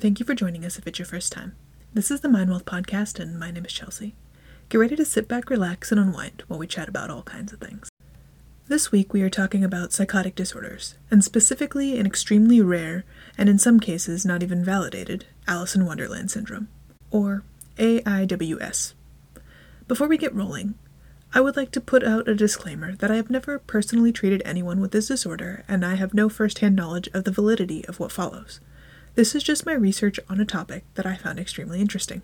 thank you for joining us if it's your first time. This is the Mind Wealth Podcast, and my name is Chelsea. Get ready to sit back, relax, and unwind while we chat about all kinds of things. This week, we are talking about psychotic disorders, and specifically an extremely rare, and in some cases not even validated, Alice in Wonderland syndrome, or AIWS. Before we get rolling, I would like to put out a disclaimer that I have never personally treated anyone with this disorder, and I have no first hand knowledge of the validity of what follows. This is just my research on a topic that I found extremely interesting.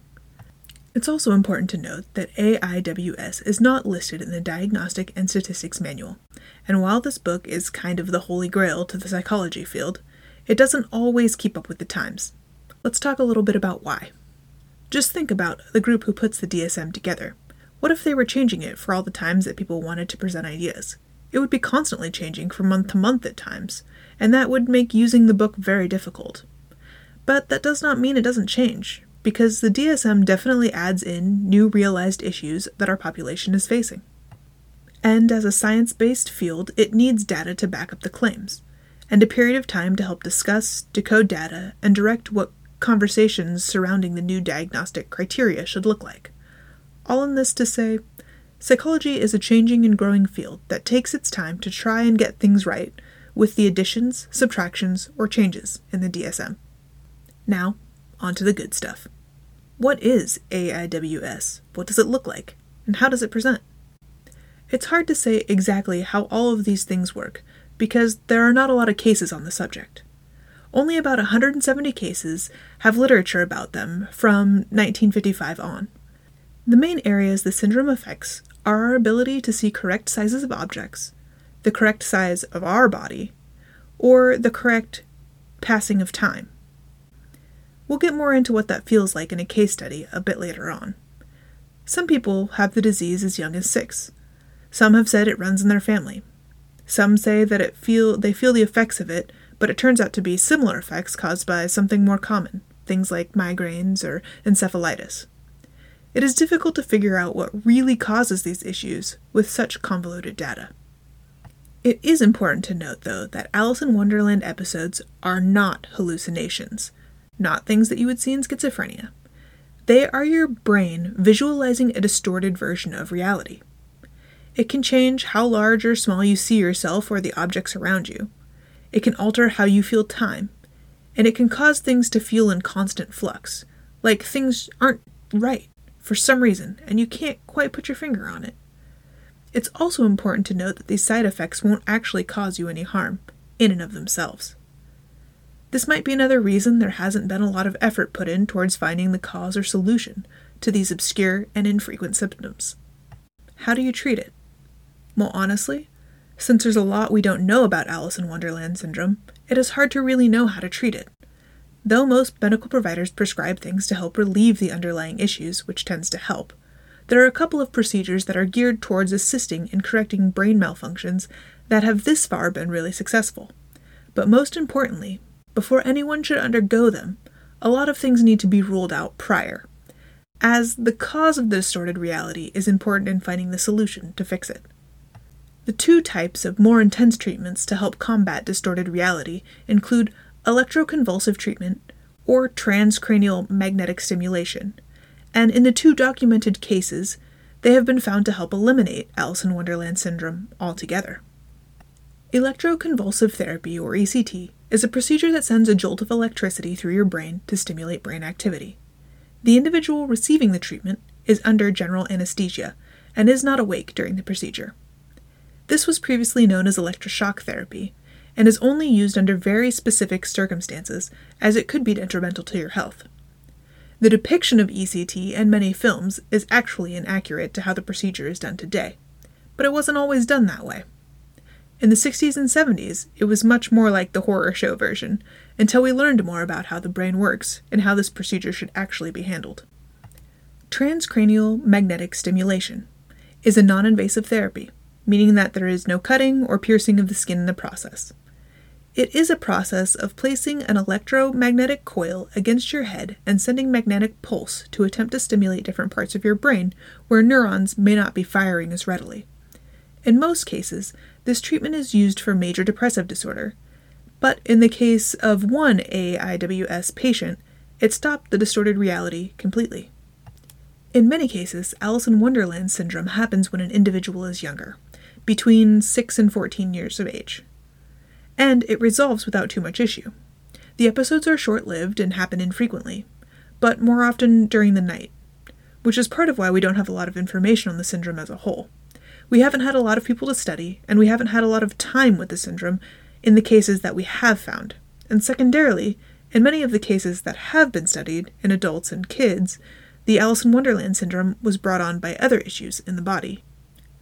It's also important to note that AIWS is not listed in the Diagnostic and Statistics Manual, and while this book is kind of the holy grail to the psychology field, it doesn't always keep up with the times. Let's talk a little bit about why. Just think about the group who puts the DSM together. What if they were changing it for all the times that people wanted to present ideas? It would be constantly changing from month to month at times, and that would make using the book very difficult. But that does not mean it doesn't change, because the DSM definitely adds in new realized issues that our population is facing. And as a science based field, it needs data to back up the claims, and a period of time to help discuss, decode data, and direct what conversations surrounding the new diagnostic criteria should look like. All in this to say, psychology is a changing and growing field that takes its time to try and get things right with the additions, subtractions, or changes in the DSM. Now, on to the good stuff. What is AIWS? What does it look like? And how does it present? It's hard to say exactly how all of these things work because there are not a lot of cases on the subject. Only about 170 cases have literature about them from 1955 on. The main areas the syndrome affects are our ability to see correct sizes of objects, the correct size of our body, or the correct passing of time. We'll get more into what that feels like in a case study a bit later on. Some people have the disease as young as six. Some have said it runs in their family. Some say that it feel they feel the effects of it, but it turns out to be similar effects caused by something more common, things like migraines or encephalitis. It is difficult to figure out what really causes these issues with such convoluted data. It is important to note, though, that Alice in Wonderland episodes are not hallucinations, not things that you would see in schizophrenia. They are your brain visualizing a distorted version of reality. It can change how large or small you see yourself or the objects around you. It can alter how you feel time. And it can cause things to feel in constant flux, like things aren't right for some reason, and you can't quite put your finger on it. It's also important to note that these side effects won't actually cause you any harm, in and of themselves. This might be another reason there hasn't been a lot of effort put in towards finding the cause or solution to these obscure and infrequent symptoms. How do you treat it? Well, honestly, since there's a lot we don't know about Alice in Wonderland syndrome, it is hard to really know how to treat it. Though most medical providers prescribe things to help relieve the underlying issues, which tends to help, there are a couple of procedures that are geared towards assisting in correcting brain malfunctions that have this far been really successful. But most importantly, before anyone should undergo them, a lot of things need to be ruled out prior, as the cause of the distorted reality is important in finding the solution to fix it. The two types of more intense treatments to help combat distorted reality include electroconvulsive treatment, or transcranial magnetic stimulation, and in the two documented cases, they have been found to help eliminate Alice in Wonderland syndrome altogether. Electroconvulsive therapy, or ECT, is a procedure that sends a jolt of electricity through your brain to stimulate brain activity. The individual receiving the treatment is under general anesthesia and is not awake during the procedure. This was previously known as electroshock therapy and is only used under very specific circumstances, as it could be detrimental to your health. The depiction of ECT in many films is actually inaccurate to how the procedure is done today, but it wasn't always done that way. In the 60s and 70s, it was much more like the horror show version, until we learned more about how the brain works and how this procedure should actually be handled. Transcranial magnetic stimulation is a non invasive therapy, meaning that there is no cutting or piercing of the skin in the process. It is a process of placing an electromagnetic coil against your head and sending magnetic pulse to attempt to stimulate different parts of your brain where neurons may not be firing as readily. In most cases, this treatment is used for major depressive disorder, but in the case of one AIWS patient, It stopped the distorted reality completely. In many cases, Alice in Wonderland syndrome happens when an individual is younger, between 6 and 14 years of age. And it resolves without too much issue. The episodes are short lived and happen infrequently, but more often during the night, which is part of why we don't have a lot of information on the syndrome as a whole. We haven't had a lot of people to study, and we haven't had a lot of time with the syndrome in the cases that we have found. And secondarily, in many of the cases that have been studied in adults and kids, the Alice in Wonderland syndrome was brought on by other issues in the body.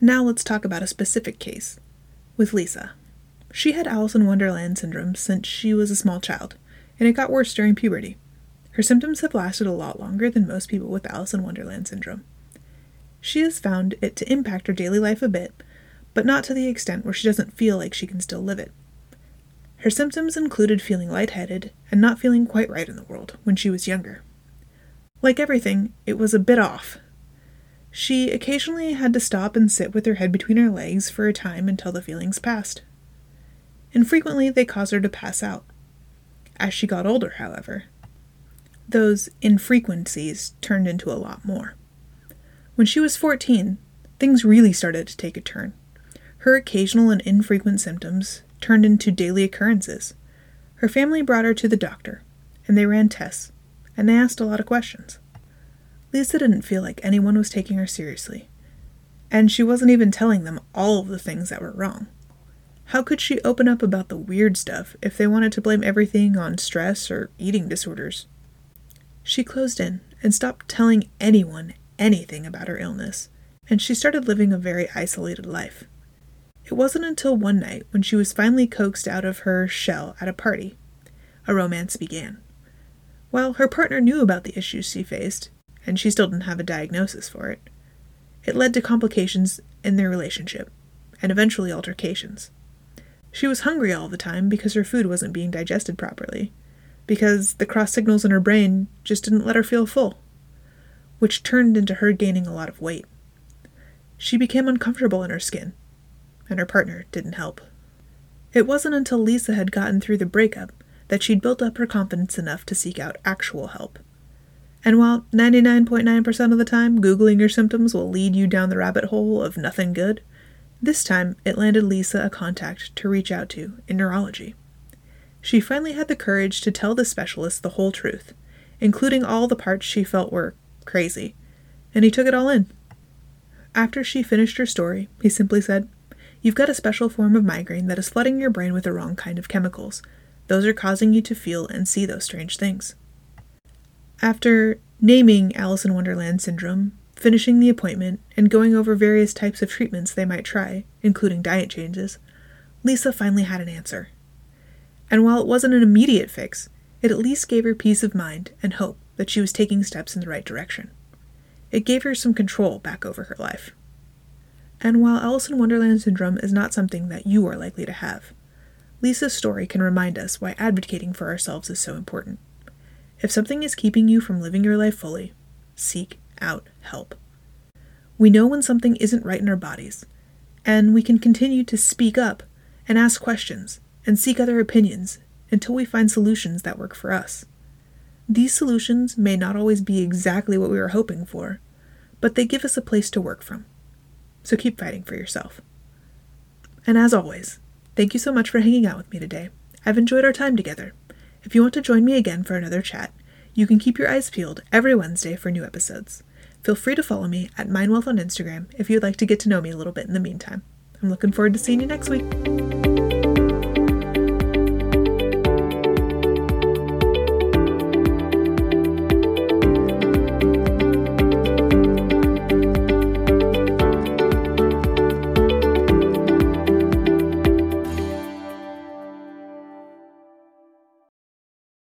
Now let's talk about a specific case with Lisa. She had Alice in Wonderland syndrome since she was a small child, and it got worse during puberty. Her symptoms have lasted a lot longer than most people with Alice in Wonderland syndrome. She has found it to impact her daily life a bit, but not to the extent where she doesn't feel like she can still live it. Her symptoms included feeling lightheaded and not feeling quite right in the world when she was younger. Like everything, it was a bit off. She occasionally had to stop and sit with her head between her legs for a time until the feelings passed. Infrequently, they caused her to pass out. As she got older, however, those infrequencies turned into a lot more. When she was 14, things really started to take a turn. Her occasional and infrequent symptoms turned into daily occurrences. Her family brought her to the doctor, and they ran tests, and they asked a lot of questions. Lisa didn't feel like anyone was taking her seriously, and she wasn't even telling them all of the things that were wrong. How could she open up about the weird stuff if they wanted to blame everything on stress or eating disorders? She closed in and stopped telling anyone anything about her illness, and she started living a very isolated life. It wasn't until one night when she was finally coaxed out of her shell at a party, a romance began. Well, her partner knew about the issues she faced, and she still didn't have a diagnosis for it, it led to complications in their relationship, and eventually altercations. She was hungry all the time because her food wasn't being digested properly, because the cross signals in her brain just didn't let her feel full, which turned into her gaining a lot of weight. She became uncomfortable in her skin, and her partner didn't help. It wasn't until Lisa had gotten through the breakup that she'd built up her confidence enough to seek out actual help. And while 99.9% of the time Googling your symptoms will lead you down the rabbit hole of nothing good, this time it landed Lisa a contact to reach out to in neurology. She finally had the courage to tell the specialist the whole truth, including all the parts she felt were crazy, and he took it all in. After she finished her story, he simply said, You've got a special form of migraine that is flooding your brain with the wrong kind of chemicals. Those are causing you to feel and see those strange things. After naming Alice in Wonderland syndrome, finishing the appointment, and going over various types of treatments they might try, including diet changes, Lisa finally had an answer and while it wasn't an immediate fix, it at least gave her peace of mind and hope that she was taking steps in the right direction. It gave her some control back over her life. And while Alice in Wonderland syndrome is not something that you are likely to have, Lisa's story can remind us why advocating for ourselves is so important. If something is keeping you from living your life fully, seek out help. We know when something isn't right in our bodies, and we can continue to speak up and ask questions and seek other opinions until we find solutions that work for us. These solutions may not always be exactly what we were hoping for, but they give us a place to work from. So keep fighting for yourself. And as always, thank you so much for hanging out with me today. I've enjoyed our time together. If you want to join me again for another chat, you can keep your eyes peeled every Wednesday for new episodes. Feel free to follow me at MindWealth on Instagram if you'd like to get to know me a little bit in the meantime. I'm looking forward to seeing you next week.